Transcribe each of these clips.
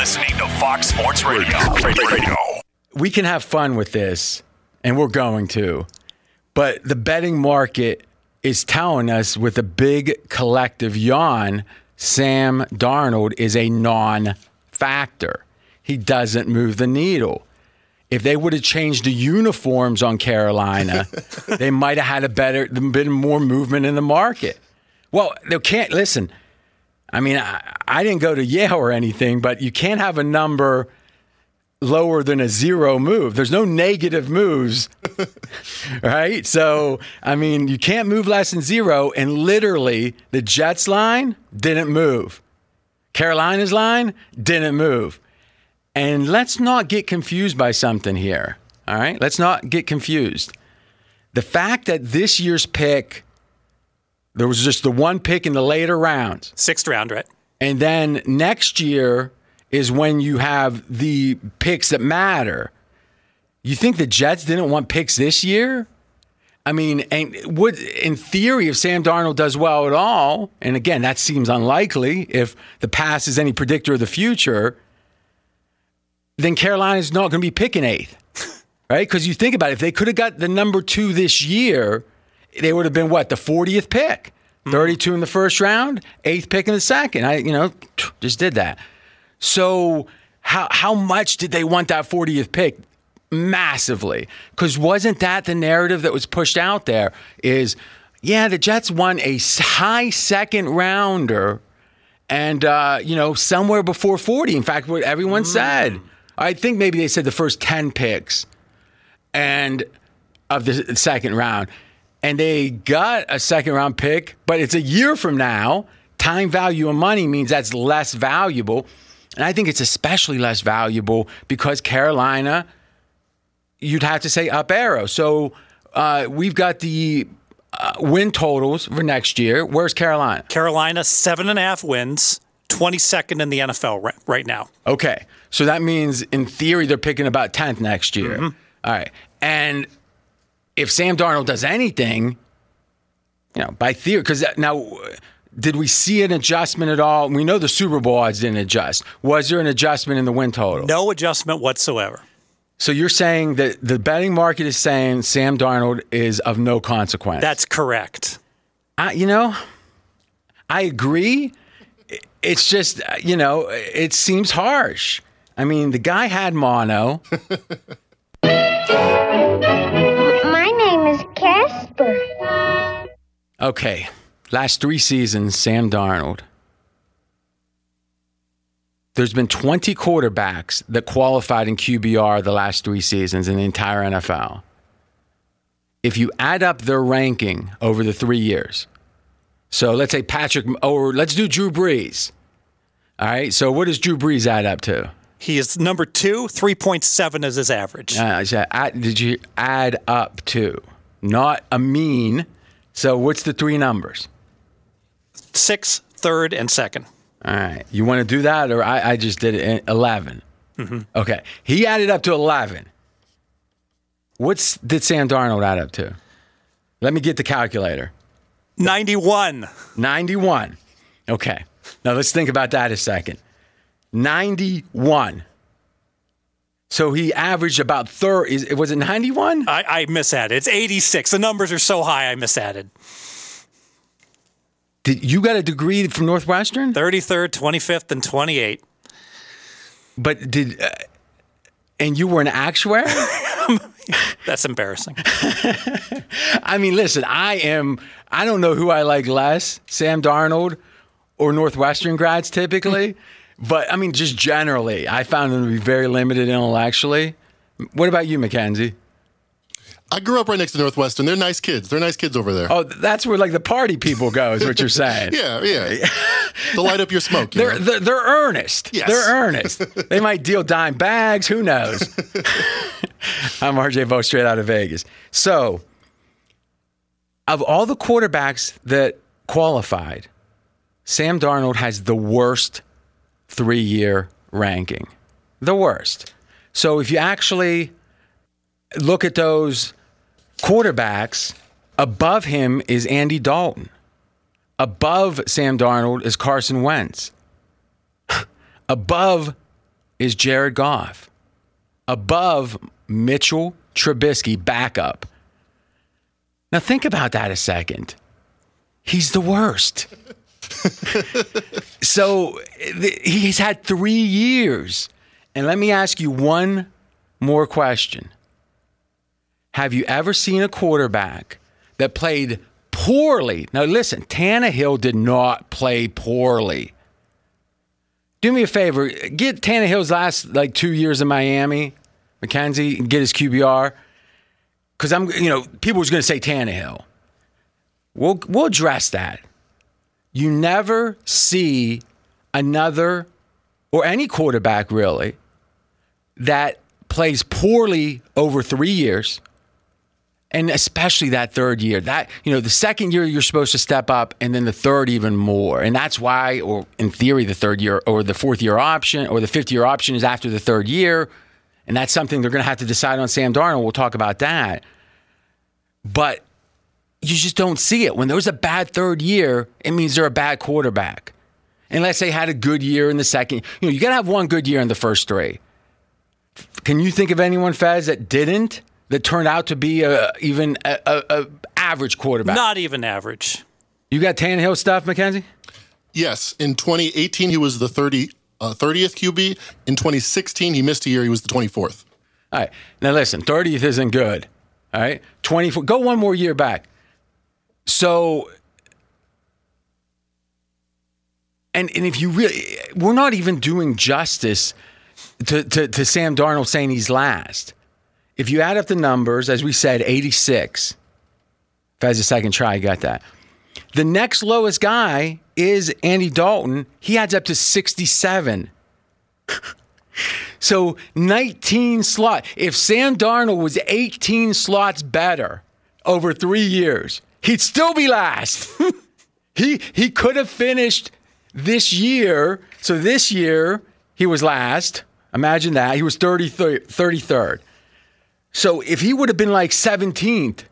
listening to Fox Sports Radio. Radio. we can have fun with this, and we're going to. But the betting market is telling us with a big collective yawn, Sam Darnold is a non factor. He doesn't move the needle. If they would have changed the uniforms on Carolina, they might have had a better, been more movement in the market. Well, they can't listen. I mean, I, I didn't go to Yale or anything, but you can't have a number lower than a zero move. There's no negative moves, right? So, I mean, you can't move less than zero. And literally, the Jets line didn't move, Carolina's line didn't move. And let's not get confused by something here, all right? Let's not get confused. The fact that this year's pick, there was just the one pick in the later rounds. Sixth round, right? And then next year is when you have the picks that matter. You think the Jets didn't want picks this year? I mean, and would in theory, if Sam Darnold does well at all, and again, that seems unlikely if the past is any predictor of the future, then Carolina's not going to be picking eighth, right? Because you think about it, if they could have got the number two this year, they would have been what the 40th pick, 32 in the first round, eighth pick in the second. I, you know, just did that. So how how much did they want that 40th pick? Massively, because wasn't that the narrative that was pushed out there? Is yeah, the Jets won a high second rounder, and uh, you know somewhere before 40. In fact, what everyone said. I think maybe they said the first 10 picks, and of the second round, and they got a second round pick, but it's a year from now. Time value of money means that's less valuable. And I think it's especially less valuable because Carolina, you'd have to say up arrow. So uh, we've got the uh, win totals for next year. Where's Carolina? Carolina, seven and a half wins, 22nd in the NFL ri- right now. Okay. So that means, in theory, they're picking about 10th next year. All right. And if Sam Darnold does anything, you know, by theory, because now, did we see an adjustment at all? We know the Super Bowl odds didn't adjust. Was there an adjustment in the win total? No adjustment whatsoever. So you're saying that the betting market is saying Sam Darnold is of no consequence. That's correct. I, you know, I agree. It's just, uh, you know, it seems harsh. I mean, the guy had mono. Okay, last three seasons, Sam Darnold. There's been 20 quarterbacks that qualified in QBR the last three seasons in the entire NFL. If you add up their ranking over the three years, so let's say Patrick, or let's do Drew Brees. All right, so what does Drew Brees add up to? He is number two, 3.7 is his average. Uh, said, add- did you add up to? Not a mean. So what's the three numbers? Six, third, and second. All right. You want to do that, or I, I just did it in 11. Mm-hmm. Okay. He added up to 11. What's did Sam Darnold add up to? Let me get the calculator. 91. 91. Okay. Now let's think about that a second. 91. So he averaged about thirty. Was it 91? I, I misadded. It's 86. The numbers are so high, I misadded. Did you got a degree from Northwestern? 33rd, 25th, and 28th. But did uh, and you were an actuary? That's embarrassing. I mean, listen, I am. I don't know who I like less, Sam Darnold or Northwestern grads typically, but I mean, just generally, I found them to be very limited intellectually. What about you, Mackenzie? I grew up right next to Northwestern. They're nice kids. They're nice kids over there. Oh, that's where like the party people go, is what you're saying. Yeah, yeah. to light up your smoke. you They're, know? they're they're earnest. Yes. They're earnest. they might deal dime bags. Who knows? I'm RJ Bell, straight out of Vegas. So, of all the quarterbacks that qualified, Sam Darnold has the worst three-year ranking. The worst. So, if you actually look at those quarterbacks, above him is Andy Dalton. Above Sam Darnold is Carson Wentz. Above is Jared Goff, above Mitchell Trubisky, backup. Now think about that a second. He's the worst. so th- he's had three years. And let me ask you one more question. Have you ever seen a quarterback that played poorly? Now, listen, Tannehill did not play poorly. Do me a favor, get Tannehill's last like two years in Miami, McKenzie, and get his QBR. Because I'm, you know, people was going to say Tannehill. We'll we'll address that. You never see another or any quarterback really that plays poorly over three years and especially that third year. That you know the second year you're supposed to step up and then the third even more. And that's why or in theory the third year or the fourth year option or the fifth year option is after the third year. And that's something they're going to have to decide on Sam Darnold. We'll talk about that. But you just don't see it when there's a bad third year it means they're a bad quarterback unless they had a good year in the second you know you got to have one good year in the first three can you think of anyone Fez that didn't that turned out to be a, even a, a, a average quarterback. Not even average. You got Tannehill stuff, McKenzie? Yes. In 2018, he was the 30, uh, 30th QB. In 2016, he missed a year. He was the 24th. All right. Now listen, 30th isn't good. All right. 24. Go one more year back. So, and and if you really, we're not even doing justice to, to, to Sam Darnold saying he's last. If you add up the numbers, as we said, 86. If I has a second try, I got that. The next lowest guy is Andy Dalton. He adds up to 67. so 19 slot. If Sam Darnold was 18 slots better over three years, he'd still be last. he he could have finished this year. So this year he was last. Imagine that. He was 33rd. 33rd. So if he would have been like 17th,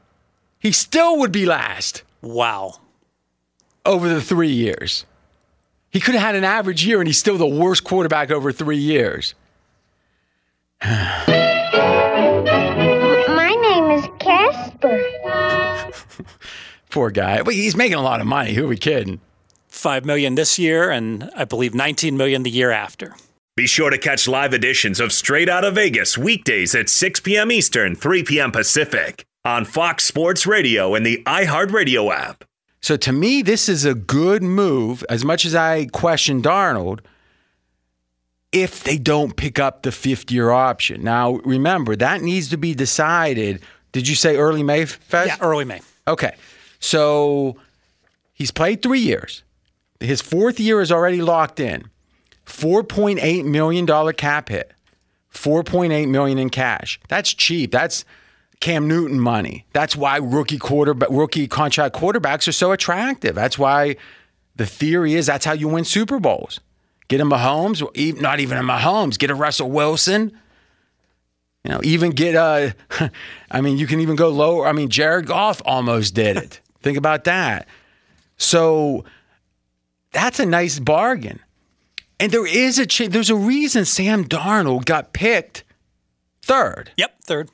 he still would be last Wow. over the three years. He could have had an average year and he's still the worst quarterback over three years. Poor guy. But he's making a lot of money. Who are we kidding? Five million this year, and I believe 19 million the year after. Be sure to catch live editions of Straight Out of Vegas weekdays at 6 p.m. Eastern, 3 p.m. Pacific on Fox Sports Radio and the iHeartRadio app. So to me, this is a good move. As much as I question Darnold, if they don't pick up the fifth year option. Now, remember, that needs to be decided. Did you say early May, Fez? Yeah, early May. Okay. So he's played three years. His fourth year is already locked in. $4.8 million cap hit. 4.8 million in cash. That's cheap. That's Cam Newton money. That's why rookie quarterback rookie contract quarterbacks are so attractive. That's why the theory is that's how you win Super Bowls. Get a Mahomes, not even a Mahomes, get a Russell Wilson. You know, even get a I mean, you can even go lower. I mean, Jared Goff almost did it. Think about that. So that's a nice bargain. And there is a ch- there's a reason Sam Darnold got picked third. Yep, third.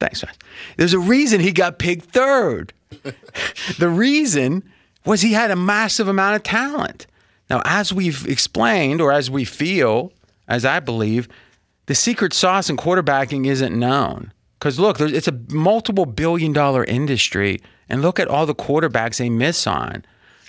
Thanks, man. There's a reason he got picked third. the reason was he had a massive amount of talent. Now, as we've explained, or as we feel, as I believe, the secret sauce in quarterbacking isn't known. Because look, it's a multiple billion dollar industry, and look at all the quarterbacks they miss on.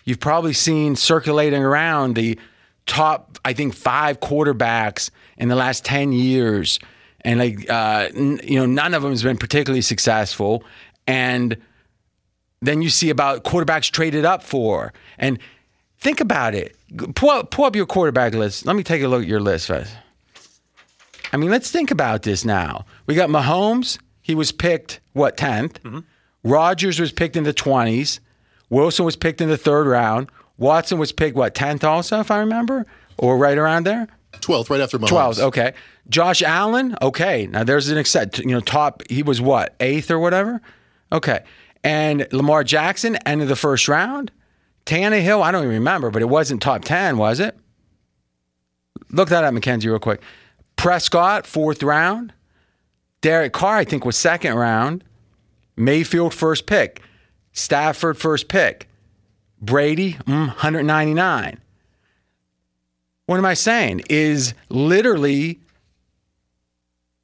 You've probably seen circulating around the top, I think, five quarterbacks in the last 10 years. And like, uh, n- you know, none of them has been particularly successful. And then you see about quarterbacks traded up for. And think about it. Pull pull up your quarterback list. Let me take a look at your list first. I mean, let's think about this now. We got Mahomes. He was picked, what, 10th? Mm-hmm. Rodgers was picked in the 20s. Wilson was picked in the third round. Watson was picked, what, 10th also, if I remember? Or right around there? 12th, right after Mahomes. 12th, okay. Josh Allen, okay. Now there's an except, you know, top, he was what, eighth or whatever? Okay. And Lamar Jackson, end of the first round. Tannehill, I don't even remember, but it wasn't top 10, was it? Look that up, Mackenzie, real quick. Prescott, fourth round. Derek Carr, I think, was second round. Mayfield, first pick. Stafford, first pick. Brady, mm, 199. What am I saying? Is literally.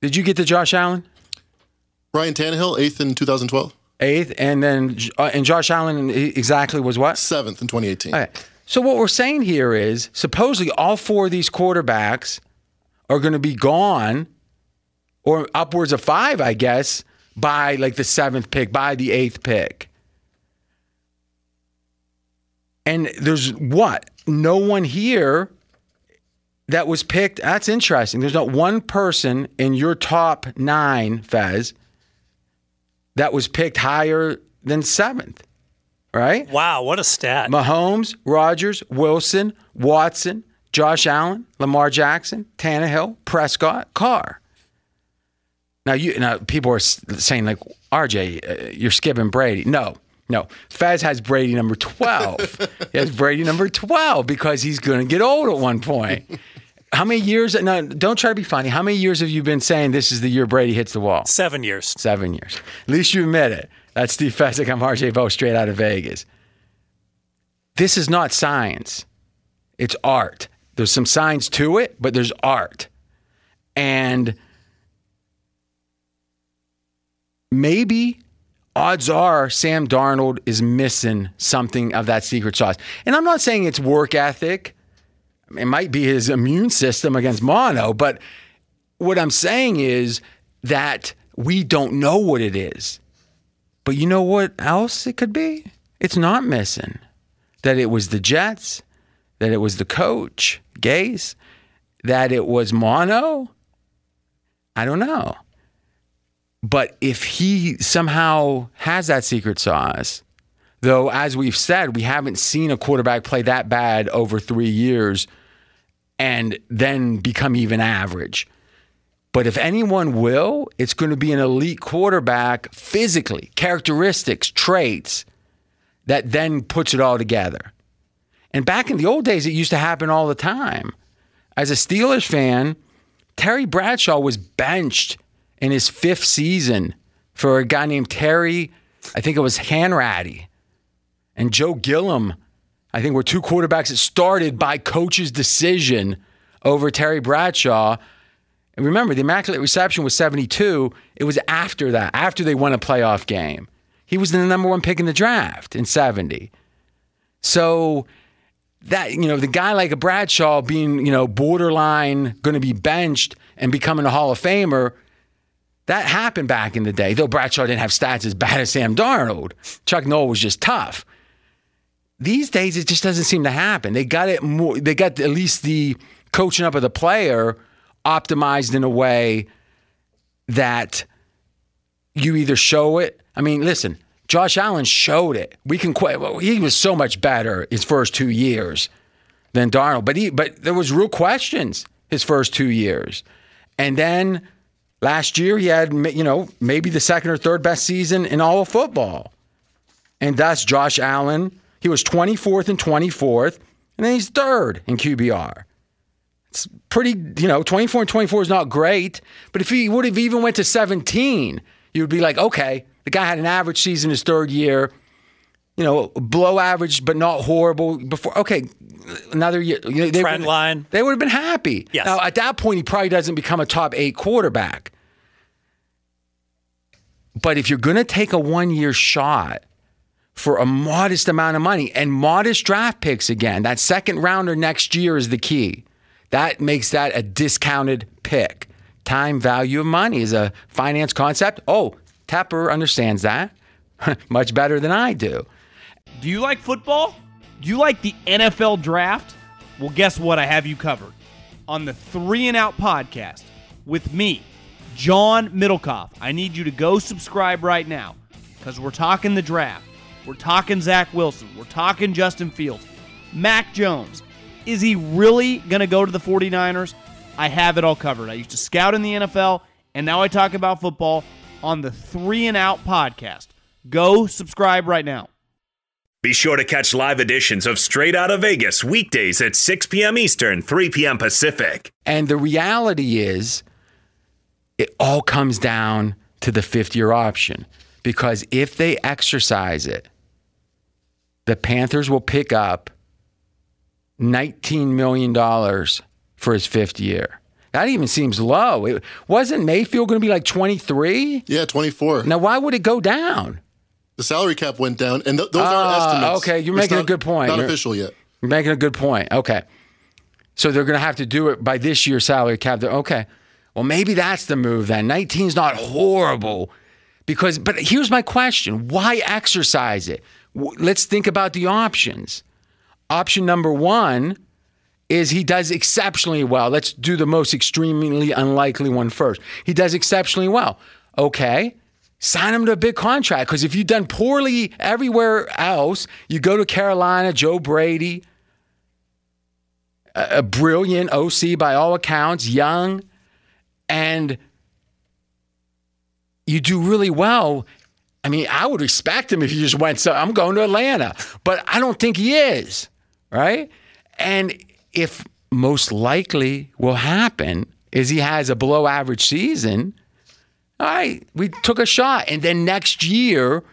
Did you get to Josh Allen? Ryan Tannehill, eighth in 2012, Eighth, and then uh, and Josh Allen exactly was what? seventh in 2018. All right. So what we're saying here is supposedly all four of these quarterbacks are going to be gone, or upwards of five, I guess, by like the seventh pick, by the eighth pick. And there's what? No one here that was picked. That's interesting. There's not one person in your top nine, Fez, that was picked higher than seventh, right? Wow, what a stat. Mahomes, Rodgers, Wilson, Watson, Josh Allen, Lamar Jackson, Tannehill, Prescott, Carr. Now you now people are saying like RJ, uh, you're skipping Brady. No, no. Fez has Brady number twelve. he has Brady number twelve because he's going to get old at one point. How many years? No, don't try to be funny. How many years have you been saying this is the year Brady hits the wall? Seven years. Seven years. At least you admit it. That's Steve Fezzik. I'm RJ Bell, straight out of Vegas. This is not science. It's art. There's some science to it, but there's art. And maybe odds are Sam Darnold is missing something of that secret sauce. And I'm not saying it's work ethic. It might be his immune system against mono, but what I'm saying is that we don't know what it is. But you know what else it could be? It's not missing. That it was the Jets, that it was the coach, Gase, that it was mono. I don't know. But if he somehow has that secret sauce, though, as we've said, we haven't seen a quarterback play that bad over three years and then become even average. But if anyone will, it's going to be an elite quarterback physically, characteristics, traits that then puts it all together. And back in the old days, it used to happen all the time. As a Steelers fan, Terry Bradshaw was benched in his fifth season for a guy named Terry, I think it was Hanratty, and Joe Gilliam. I think were two quarterbacks that started by coach's decision over Terry Bradshaw. And remember, the Immaculate Reception was 72. It was after that, after they won a playoff game. He was the number one pick in the draft in 70. So that, you know, the guy like a Bradshaw being, you know, borderline going to be benched and becoming a Hall of Famer, that happened back in the day. Though Bradshaw didn't have stats as bad as Sam Darnold. Chuck Noll was just tough. These days, it just doesn't seem to happen. They got it more, they got at least the coaching up of the player optimized in a way that you either show it. I mean, listen, Josh Allen showed it. We can quit. Well, he was so much better his first two years than Darnold, but he but there was real questions his first two years, and then last year he had you know maybe the second or third best season in all of football, and that's Josh Allen. He was 24th and 24th, and then he's third in QBR It's pretty, you know, 24 and 24 is not great. But if he would have even went to 17, you would be like, okay, the guy had an average season his third year, you know, below average, but not horrible. Before, okay, another year. You know, they Trend would- line. They would have been happy. Yes. Now, at that point, he probably doesn't become a top eight quarterback. But if you're going to take a one year shot for a modest amount of money and modest draft picks again, that second rounder next year is the key. That makes that a discounted pick. Time value of money is a finance concept. Oh, Tepper understands that much better than I do. Do you like football? Do you like the NFL draft? Well, guess what? I have you covered on the Three and Out podcast with me, John Middlekauff. I need you to go subscribe right now because we're talking the draft. We're talking Zach Wilson. We're talking Justin Fields. Mac Jones. Is he really going to go to the 49ers? I have it all covered. I used to scout in the NFL, and now I talk about football on the Three and Out podcast. Go subscribe right now. Be sure to catch live editions of Straight Out of Vegas weekdays at 6 p.m. Eastern, 3 p.m. Pacific. And the reality is, it all comes down to the fifth year option. Because if they exercise it, the Panthers will pick up $19 million for his fifth year. That even seems low. It, wasn't Mayfield going to be like 23? Yeah, 24. Now, why would it go down? The salary cap went down, and th- those Ah, are estimates. okay, you're It's making a good point. Not You're- official yet. You're making a good point. Okay. So they're going to have to do it by this year's salary cap. They're- Okay. Well, maybe that's the move then. 19 is not horrible because, but here's my question why exercise it? W- Let's think about the options. Option number one is he does exceptionally well. Let's do the most extremely unlikely one first. He does exceptionally well. Okay. Sign him to a big contract because if you've done poorly everywhere else, you go to Carolina, Joe Brady, a, a brilliant OC by all accounts, young, and you do really well. I mean, I would respect him if you just went, so I'm going to Atlanta, but I don't think he is, right? And if most likely will happen is he has a below average season, all right, we took a shot. And then next year,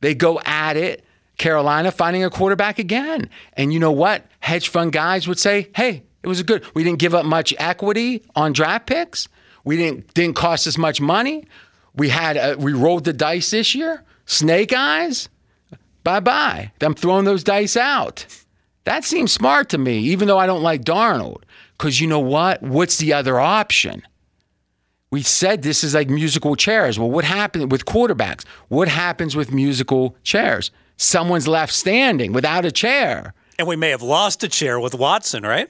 they go at it, Carolina finding a quarterback again. And you know what? Hedge fund guys would say, hey, it was a good, we didn't give up much equity on draft picks. We didn't didn't cost us much money. We had a, we rolled the dice this year. Snake eyes, bye bye. I'm throwing those dice out. That seems smart to me, even though I don't like Darnold. Because you know what? What's the other option? We said this is like musical chairs. Well, what happened with quarterbacks? What happens with musical chairs? Someone's left standing without a chair. And we may have lost a chair with Watson, right?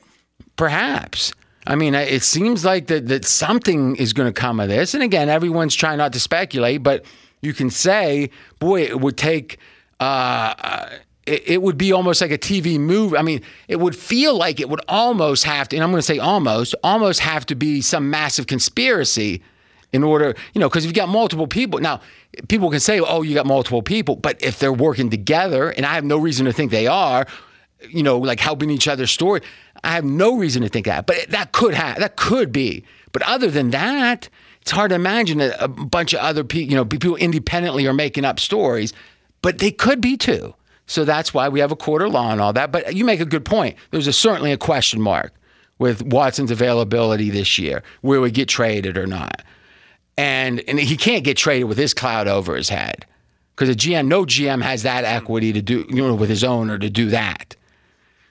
Perhaps. I mean, it seems like that, that something is going to come of this. And again, everyone's trying not to speculate, but you can say, boy, it would take, uh, uh, it, it would be almost like a TV movie. I mean, it would feel like it would almost have to, and I'm going to say almost, almost have to be some massive conspiracy in order, you know, because you've got multiple people, now people can say, oh, you got multiple people, but if they're working together, and I have no reason to think they are, you know, like helping each other's story. I have no reason to think that, but that could have, that could be. But other than that, it's hard to imagine that a bunch of other people, you know, people independently are making up stories, but they could be too. So that's why we have a quarter law and all that. But you make a good point. There's a, certainly a question mark with Watson's availability this year, where we get traded or not. And and he can't get traded with his cloud over his head because a GM, no GM has that equity to do, you know, with his owner to do that.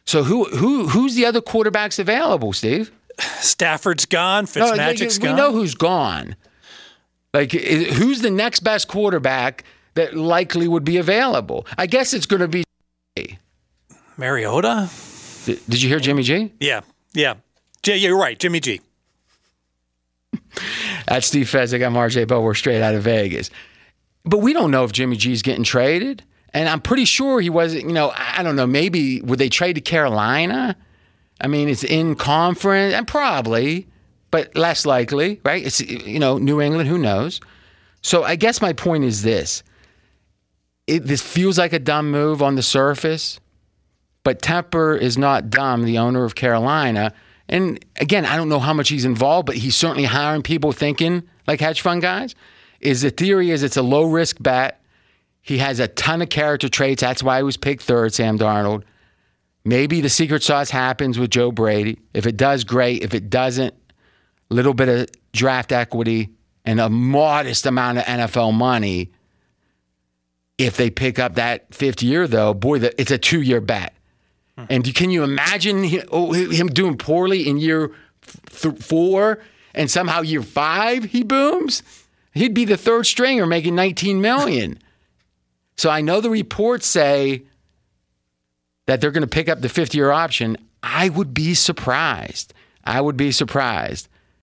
So who who who's the other quarterbacks available, Steve? Stafford's gone. No, Fitzmagic's we gone. We know who's gone. Like, who's the next best quarterback that likely would be available? I guess it's going to be. Mariota? Did did you hear Jimmy G? Yeah. Yeah. J- you're right. Jimmy G. That's Steve Fezzik. I'm RJ Bell. We're straight out of Vegas. But we don't know if Jimmy G's getting traded. And I'm pretty sure he wasn't, you know, I don't know, maybe would they trade to Carolina? I mean, it's in conference, and probably, but less likely, right? It's, you know, New England, who knows? So I guess my point is this it, this feels like a dumb move on the surface, but Tepper is not dumb, the owner of Carolina. And again, I don't know how much he's involved, but he's certainly hiring people thinking like hedge fund guys. Is the theory is it's a low risk bet. He has a ton of character traits. That's why he was picked third, Sam Darnold. Maybe the secret sauce happens with Joe Brady. If it does, great. If it doesn't, little bit of draft equity and a modest amount of NFL money. If they pick up that fifth year, though, boy, the, it's a two year bet. Hmm. And can you imagine him, oh, him doing poorly in year th- four and somehow year five he booms? He'd be the third stringer making 19 million. So I know the reports say that they're going to pick up the fifth year option. I would be surprised. I would be surprised.